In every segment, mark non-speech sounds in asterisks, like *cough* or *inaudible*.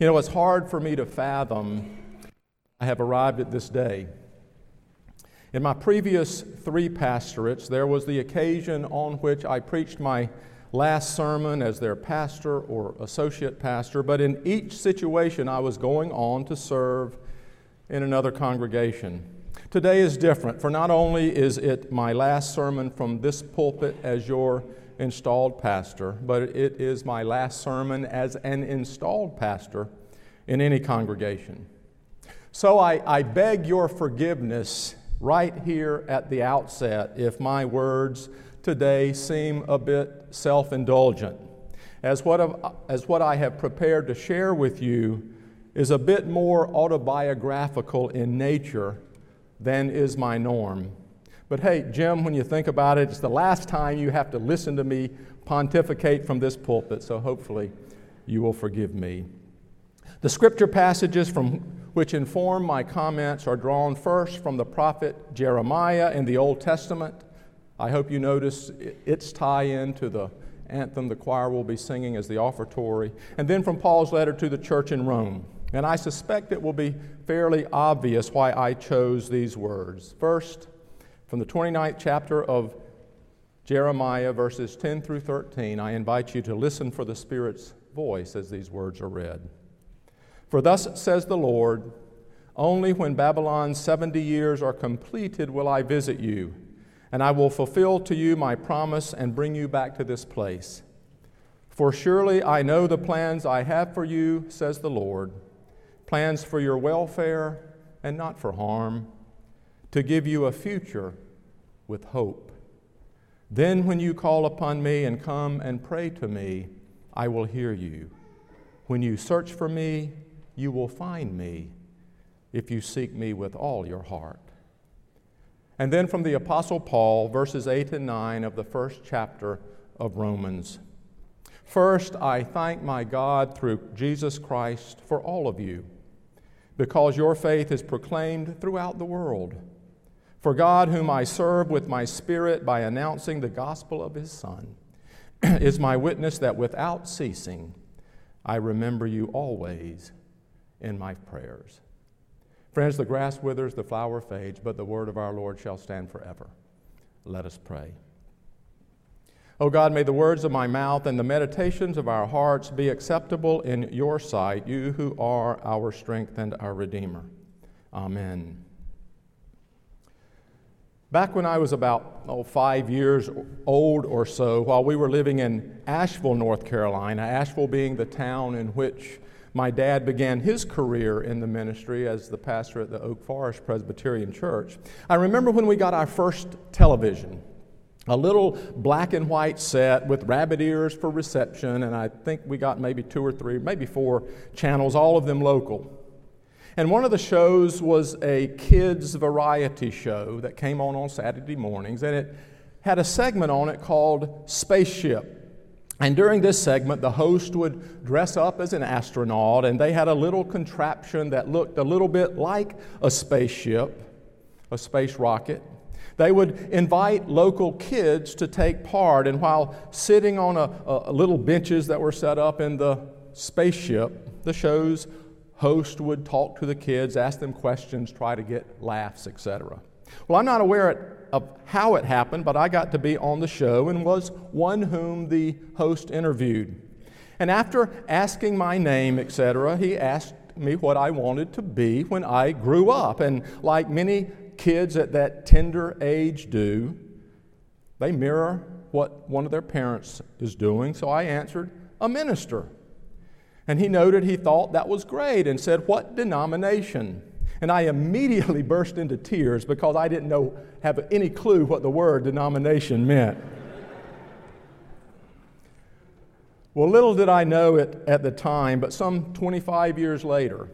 You know, it's hard for me to fathom I have arrived at this day. In my previous three pastorates, there was the occasion on which I preached my last sermon as their pastor or associate pastor, but in each situation I was going on to serve in another congregation. Today is different, for not only is it my last sermon from this pulpit as your installed pastor, but it is my last sermon as an installed pastor in any congregation. So I, I beg your forgiveness right here at the outset if my words today seem a bit self indulgent, as what, as what I have prepared to share with you is a bit more autobiographical in nature than is my norm. But hey, Jim, when you think about it, it's the last time you have to listen to me pontificate from this pulpit, so hopefully you will forgive me. The scripture passages from which inform my comments are drawn first from the prophet Jeremiah in the Old Testament. I hope you notice its tie in to the anthem the choir will be singing as the offertory, and then from Paul's letter to the church in Rome. And I suspect it will be fairly obvious why I chose these words. First, from the 29th chapter of Jeremiah, verses 10 through 13, I invite you to listen for the Spirit's voice as these words are read. For thus says the Lord Only when Babylon's 70 years are completed will I visit you, and I will fulfill to you my promise and bring you back to this place. For surely I know the plans I have for you, says the Lord plans for your welfare and not for harm, to give you a future with hope. Then, when you call upon me and come and pray to me, I will hear you. When you search for me, you will find me if you seek me with all your heart. And then from the Apostle Paul, verses 8 and 9 of the first chapter of Romans. First, I thank my God through Jesus Christ for all of you because your faith is proclaimed throughout the world. For God, whom I serve with my spirit by announcing the gospel of his Son, *clears throat* is my witness that without ceasing I remember you always in my prayers. Friends, the grass withers, the flower fades, but the word of our Lord shall stand forever. Let us pray. O oh God, may the words of my mouth and the meditations of our hearts be acceptable in your sight, you who are our strength and our Redeemer. Amen. Back when I was about oh, five years old or so, while we were living in Asheville, North Carolina, Asheville being the town in which my dad began his career in the ministry as the pastor at the Oak Forest Presbyterian Church, I remember when we got our first television a little black and white set with rabbit ears for reception, and I think we got maybe two or three, maybe four channels, all of them local. And one of the shows was a kids' variety show that came on on Saturday mornings, and it had a segment on it called Spaceship. And during this segment, the host would dress up as an astronaut, and they had a little contraption that looked a little bit like a spaceship, a space rocket. They would invite local kids to take part, and while sitting on a, a little benches that were set up in the spaceship, the show's host would talk to the kids, ask them questions, try to get laughs, etc. Well, I'm not aware of how it happened, but I got to be on the show and was one whom the host interviewed. And after asking my name, etc., he asked me what I wanted to be when I grew up. And like many kids at that tender age do. They mirror what one of their parents is doing. So I answered, a minister. And he noted he thought that was great and said, What denomination? And I immediately *laughs* burst into tears because I didn't know, have any clue what the word denomination meant. well, little did I know it at the time, but some 25 years later,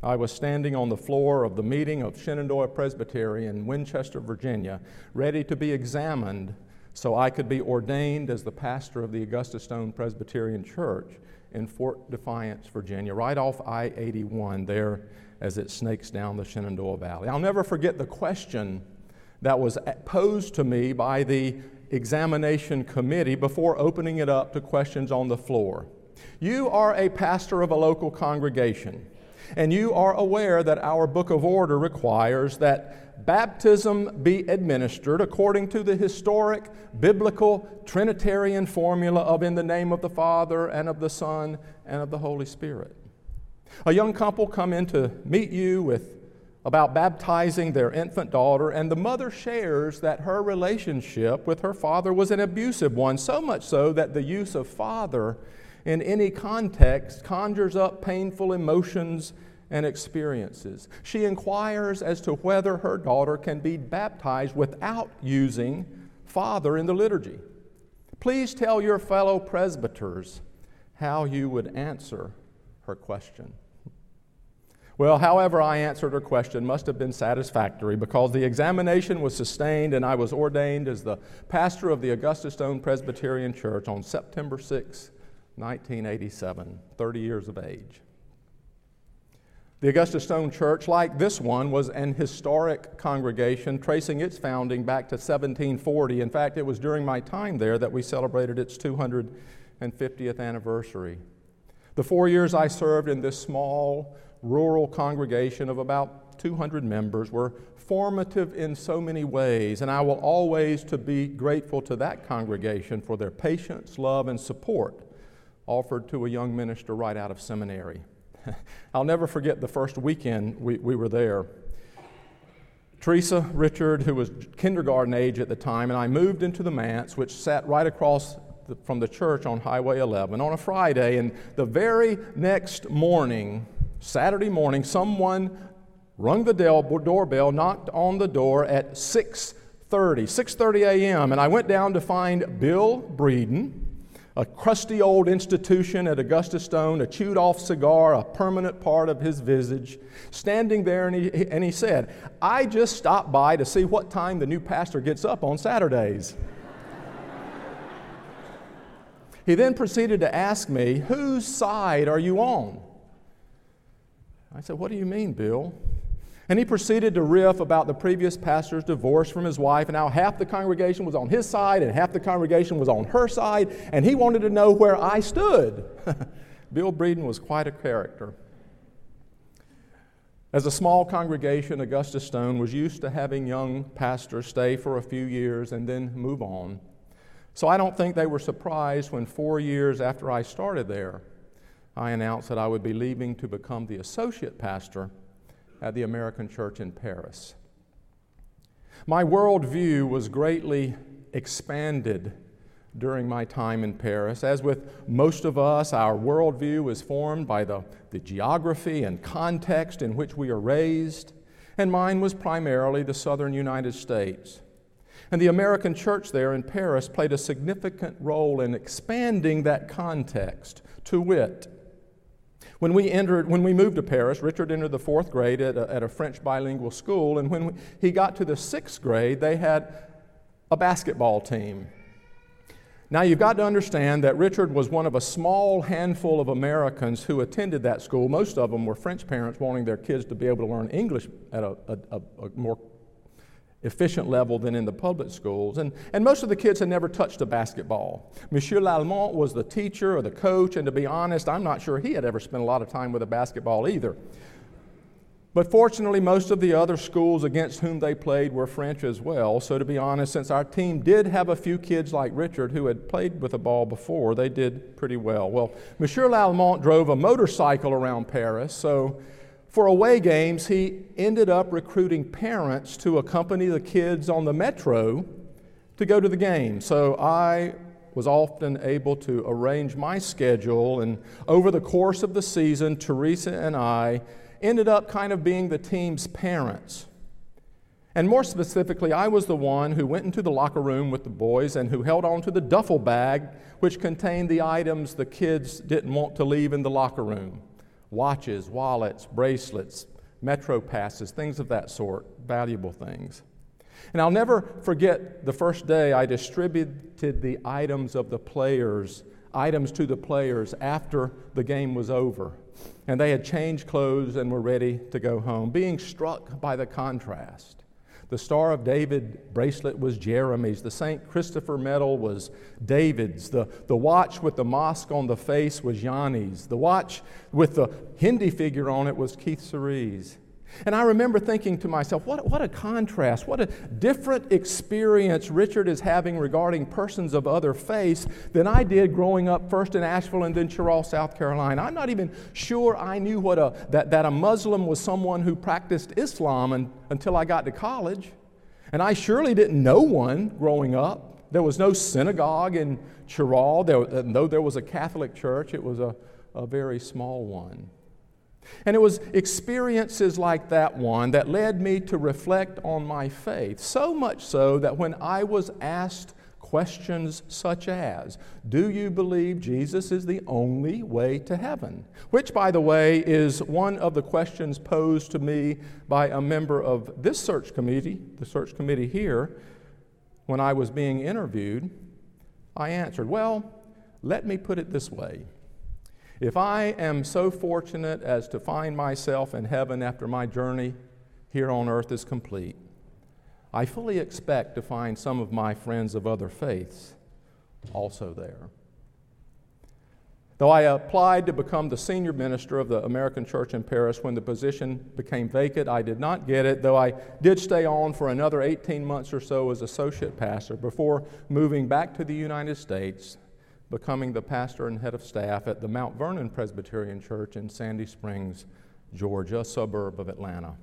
I was standing on the floor of the meeting of Shenandoah Presbytery in Winchester, Virginia, ready to be examined so I could be ordained as the pastor of the Augusta Stone Presbyterian Church in Fort Defiance, Virginia, right off I 81 there as it snakes down the Shenandoah Valley. I'll never forget the question that was posed to me by the examination committee before opening it up to questions on the floor. You are a pastor of a local congregation, and you are aware that our book of order requires that baptism be administered according to the historic biblical Trinitarian formula of in the name of the Father and of the Son and of the Holy Spirit. A young couple come in to meet you with about baptizing their infant daughter, and the mother shares that her relationship with her father was an abusive one, so much so that the use of father in any context conjures up painful emotions and experiences. She inquires as to whether her daughter can be baptized without using father in the liturgy. Please tell your fellow presbyters how you would answer her question. Well, however, I answered her question must have been satisfactory because the examination was sustained and I was ordained as the pastor of the Augusta Stone Presbyterian Church on September 6, 1987, 30 years of age. The Augusta Stone Church, like this one, was an historic congregation tracing its founding back to 1740. In fact, it was during my time there that we celebrated its 250th anniversary. The four years I served in this small, rural congregation of about 200 members were formative in so many ways, and I will always to be grateful to that congregation for their patience, love, and support offered to a young minister right out of seminary. *laughs* I'll never forget the first weekend we, we were there. Teresa Richard, who was kindergarten age at the time, and I moved into the manse, which sat right across the, from the church on Highway 11 on a Friday. And the very next morning, Saturday morning, someone rung the doorbell, knocked on the door at 6:30, 6:30 a.m. And I went down to find Bill Breeden, a crusty old institution at Augusta Stone, a chewed off cigar, a permanent part of his visage, standing there, and he, and he said, I just stopped by to see what time the new pastor gets up on Saturdays. he then proceeded to ask me, Whose side are you on? I said, What do you mean, Bill? And he proceeded to riff about the previous pastor's divorce from his wife and how half the congregation was on his side and half the congregation was on her side, and he wanted to know where I stood. *laughs* Bill Breeden was quite a character. As a small congregation, Augusta Stone was used to having young pastors stay for a few years and then move on. So I don't think they were surprised when four years after I started there, I announced that I would be leaving to become the associate pastor at the American Church in Paris. My worldview was greatly expanded during my time in Paris. As with most of us, our worldview is formed by the, the geography and context in which we are raised, and mine was primarily the southern United States. And the American church there in Paris played a significant role in expanding that context, to wit, when we, entered, when we moved to Paris, Richard entered the fourth grade at a, at a French bilingual school, and when we, he got to the sixth grade, they had a basketball team. Now, you've got to understand that Richard was one of a small handful of Americans who attended that school. Most of them were French parents wanting their kids to be able to learn English at a, a, a more efficient level than in the public schools. And, and most of the kids had never touched a basketball. Monsieur Lallemand was the teacher or the coach, and to be honest, I'm not sure he had ever spent a lot of time with a basketball either. But fortunately, most of the other schools against whom they played were French as well. So, to be honest, since our team did have a few kids like Richard who had played with a ball before, they did pretty well. Well, Monsieur Lallemand drove a motorcycle around Paris, so for away games, he ended up recruiting parents to accompany the kids on the metro to go to the game. So I was often able to arrange my schedule, and over the course of the season, Teresa and I ended up kind of being the team's parents. And more specifically, I was the one who went into the locker room with the boys and who held on to the duffel bag which contained the items the kids didn't want to leave in the locker room watches, wallets, bracelets, metro passes, things of that sort, valuable things. And I'll never forget the first day I distributed the items of the players, items to the players after the game was over. And they had changed clothes and were ready to go home, being struck by the contrast. The Star of David bracelet was Jeremy's. The St. Christopher medal was David's. The, the watch with the mosque on the face was Yanni's. The watch with the Hindi figure on it was Keith Cerise. And I remember thinking to myself, what, what a contrast, what a different experience Richard is having regarding persons of other faiths than I did growing up first in Asheville and then Cheraw, South Carolina. I'm not even sure I knew what a, that, that a Muslim was someone who practiced Islam and, until I got to college. And I surely didn't know one growing up. There was no synagogue in Cheraw, though there was a Catholic church, it was a, a very small one. And it was experiences like that one that led me to reflect on my faith, so much so that when I was asked questions such as, Do you believe Jesus is the only way to heaven? Which, by the way, is one of the questions posed to me by a member of this search committee, the search committee here, when I was being interviewed. I answered, Well, let me put it this way. If I am so fortunate as to find myself in heaven after my journey here on earth is complete, I fully expect to find some of my friends of other faiths also there. Though I applied to become the senior minister of the American Church in Paris when the position became vacant, I did not get it, though I did stay on for another 18 months or so as associate pastor before moving back to the United States becoming the pastor and head of staff at the Mount Vernon Presbyterian Church in Sandy Springs, Georgia, a suburb of Atlanta.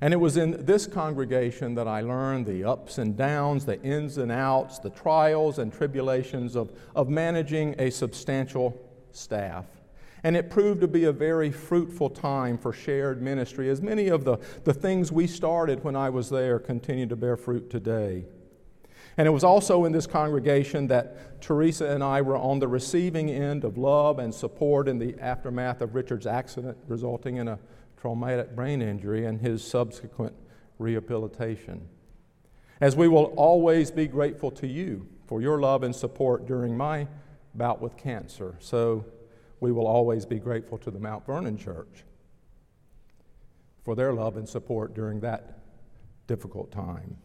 And it was in this congregation that I learned the ups and downs, the ins and outs, the trials and tribulations of, of managing a substantial staff. And it proved to be a very fruitful time for shared ministry, as many of the, the things we started when I was there continue to bear fruit today. And it was also in this congregation that Teresa and I were on the receiving end of love and support in the aftermath of Richard's accident, resulting in a traumatic brain injury and his subsequent rehabilitation. As we will always be grateful to you for your love and support during my bout with cancer, so we will always be grateful to the Mount Vernon Church for their love and support during that difficult time.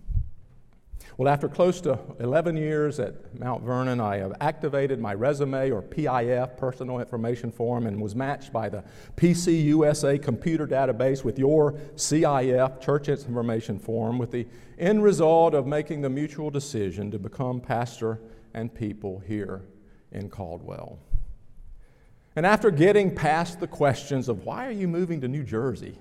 Well, after close to 11 years at Mount Vernon, I have activated my resume or PIF, Personal Information Form, and was matched by the PCUSA computer database with your CIF, Church Information Form, with the end result of making the mutual decision to become pastor and people here in Caldwell. And after getting past the questions of why are you moving to New Jersey?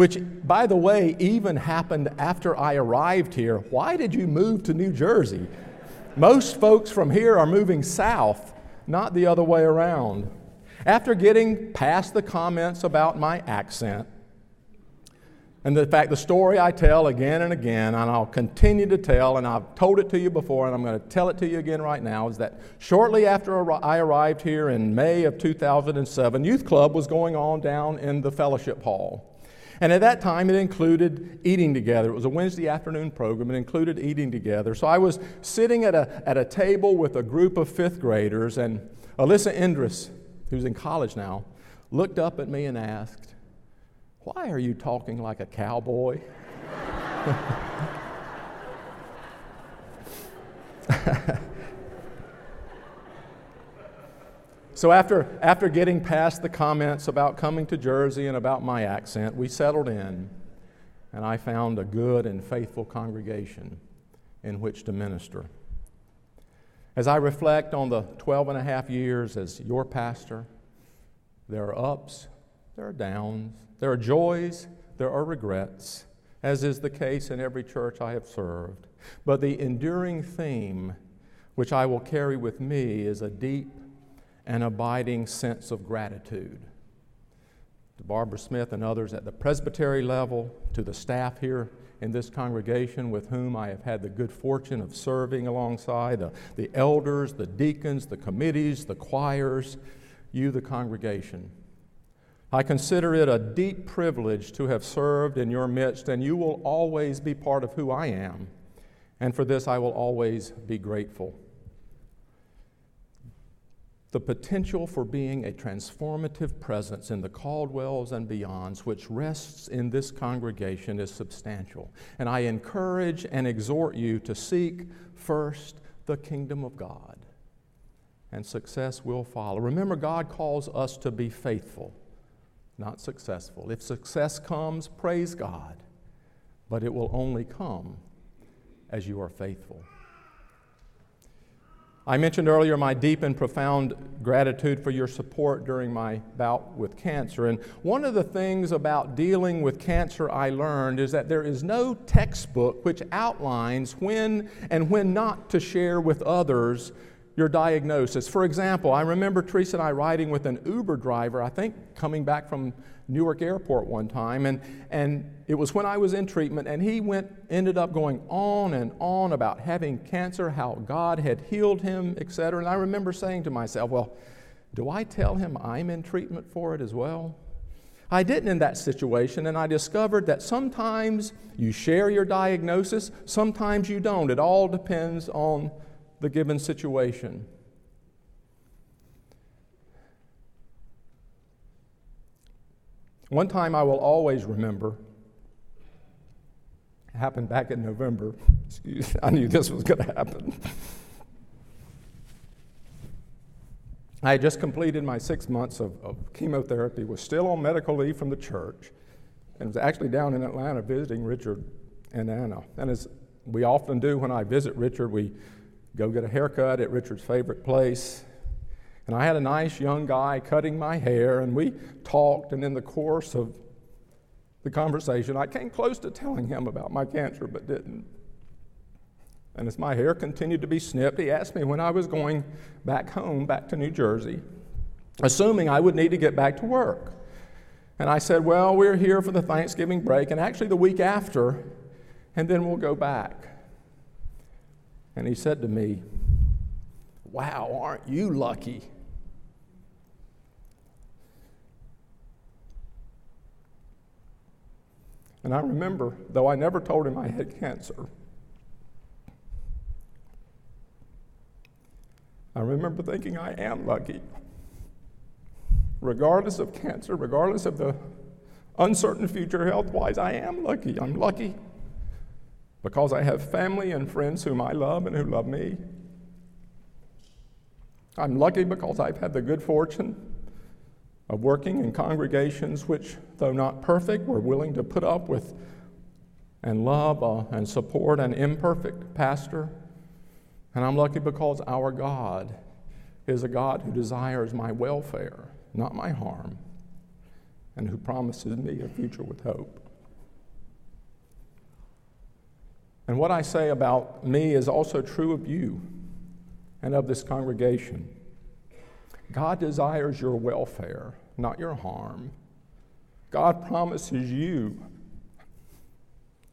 Which, by the way, even happened after I arrived here. Why did you move to New Jersey? Most folks from here are moving south, not the other way around. After getting past the comments about my accent, and the fact, the story I tell again and again, and I'll continue to tell, and I've told it to you before, and I'm going to tell it to you again right now, is that shortly after I arrived here in May of 2007, Youth Club was going on down in the fellowship hall. And at that time, it included eating together. It was a Wednesday afternoon program. It included eating together. So I was sitting at a, at a table with a group of fifth graders, and Alyssa Indris, who's in college now, looked up at me and asked, Why are you talking like a cowboy? *laughs* So after, after getting past the comments about coming to Jersey and about my accent, we settled in, and I found a good and faithful congregation in which to minister. As I reflect on the 12 and a half years as your pastor, there are ups, there are downs, there are joys, there are regrets, as is the case in every church I have served. But the enduring theme which I will carry with me is a deep an abiding sense of gratitude. To Barbara Smith and others at the presbytery level, to the staff here in this congregation with whom I have had the good fortune of serving alongside, the, the elders, the deacons, the committees, the choirs, you, the congregation. I consider it a deep privilege to have served in your midst, and you will always be part of who I am. And for this, I will always be grateful. The potential for being a transformative presence in the Caldwells and beyonds, which rests in this congregation, is substantial. And I encourage and exhort you to seek first the kingdom of God, and success will follow. Remember, God calls us to be faithful, not successful. If success comes, praise God, but it will only come as you are faithful. I mentioned earlier my deep and profound gratitude for your support during my bout with cancer. And one of the things about dealing with cancer I learned is that there is no textbook which outlines when and when not to share with others your diagnosis. For example, I remember Teresa and I riding with an Uber driver, I think coming back from Newark Airport one time, and, and it was when I was in treatment, and he went, ended up going on and on about having cancer, how God had healed him, etc. And I remember saying to myself, well, do I tell him I'm in treatment for it as well? I didn't in that situation, and I discovered that sometimes you share your diagnosis, sometimes you don't. It all depends on the given situation. One time I will always remember, happened back in November. Excuse I knew this was going to happen. I had just completed my six months of, of, chemotherapy, was still on medical leave from the church, and was actually down in Atlanta visiting Richard and Anna. And as we often do when I visit Richard, we go get a haircut at Richard's favorite place. And I had a nice young guy cutting my hair, and we talked, and in the course of the conversation, I came close to telling him about my cancer, but didn't. And as my hair continued to be snipped, he asked me when I was going back home, back to New Jersey, assuming I would need to get back to work. And I said, Well, we're here for the Thanksgiving break, and actually the week after, and then we'll go back. And he said to me, Wow, aren't you lucky? And I remember, though I never told him I had cancer, I remember thinking I am lucky. Regardless of cancer, regardless of the uncertain future health wise, I am lucky. I'm lucky because I have family and friends whom I love and who love me. I'm lucky because I've had the good fortune of working in congregations which, though not perfect, were willing to put up with and love uh, and support an imperfect pastor. And I'm lucky because our God is a God who desires my welfare, not my harm, and who promises me a future with hope. And what I say about me is also true of you and of this congregation. God desires your welfare, not your harm. God promises you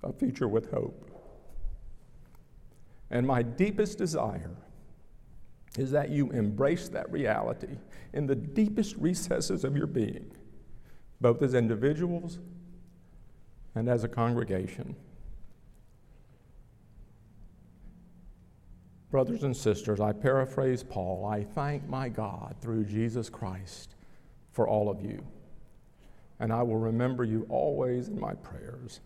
a future with hope. And my deepest desire is that you embrace that reality in the deepest recesses of your being, both as individuals and as a congregation. Brothers and sisters, I paraphrase Paul I thank my God through Jesus Christ for all of you, and I will remember you always in my prayers.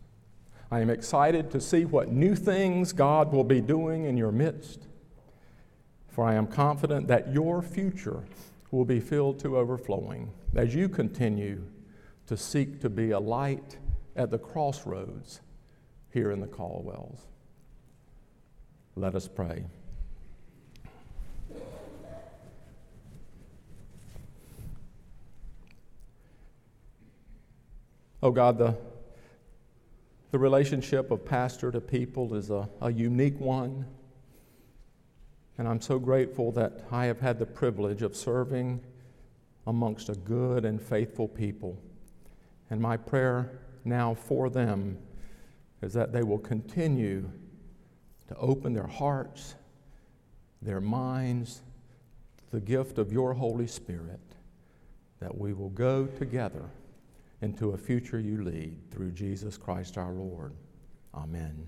I am excited to see what new things God will be doing in your midst, for I am confident that your future will be filled to overflowing as you continue to seek to be a light at the crossroads here in the Caldwells. Let us pray. Oh God, the, the relationship of pastor to people is a, a unique one. And I'm so grateful that I have had the privilege of serving amongst a good and faithful people. And my prayer now for them is that they will continue to open their hearts, their minds, the gift of your Holy Spirit, that we will go together into a future you lead through Jesus Christ our Lord. Amen.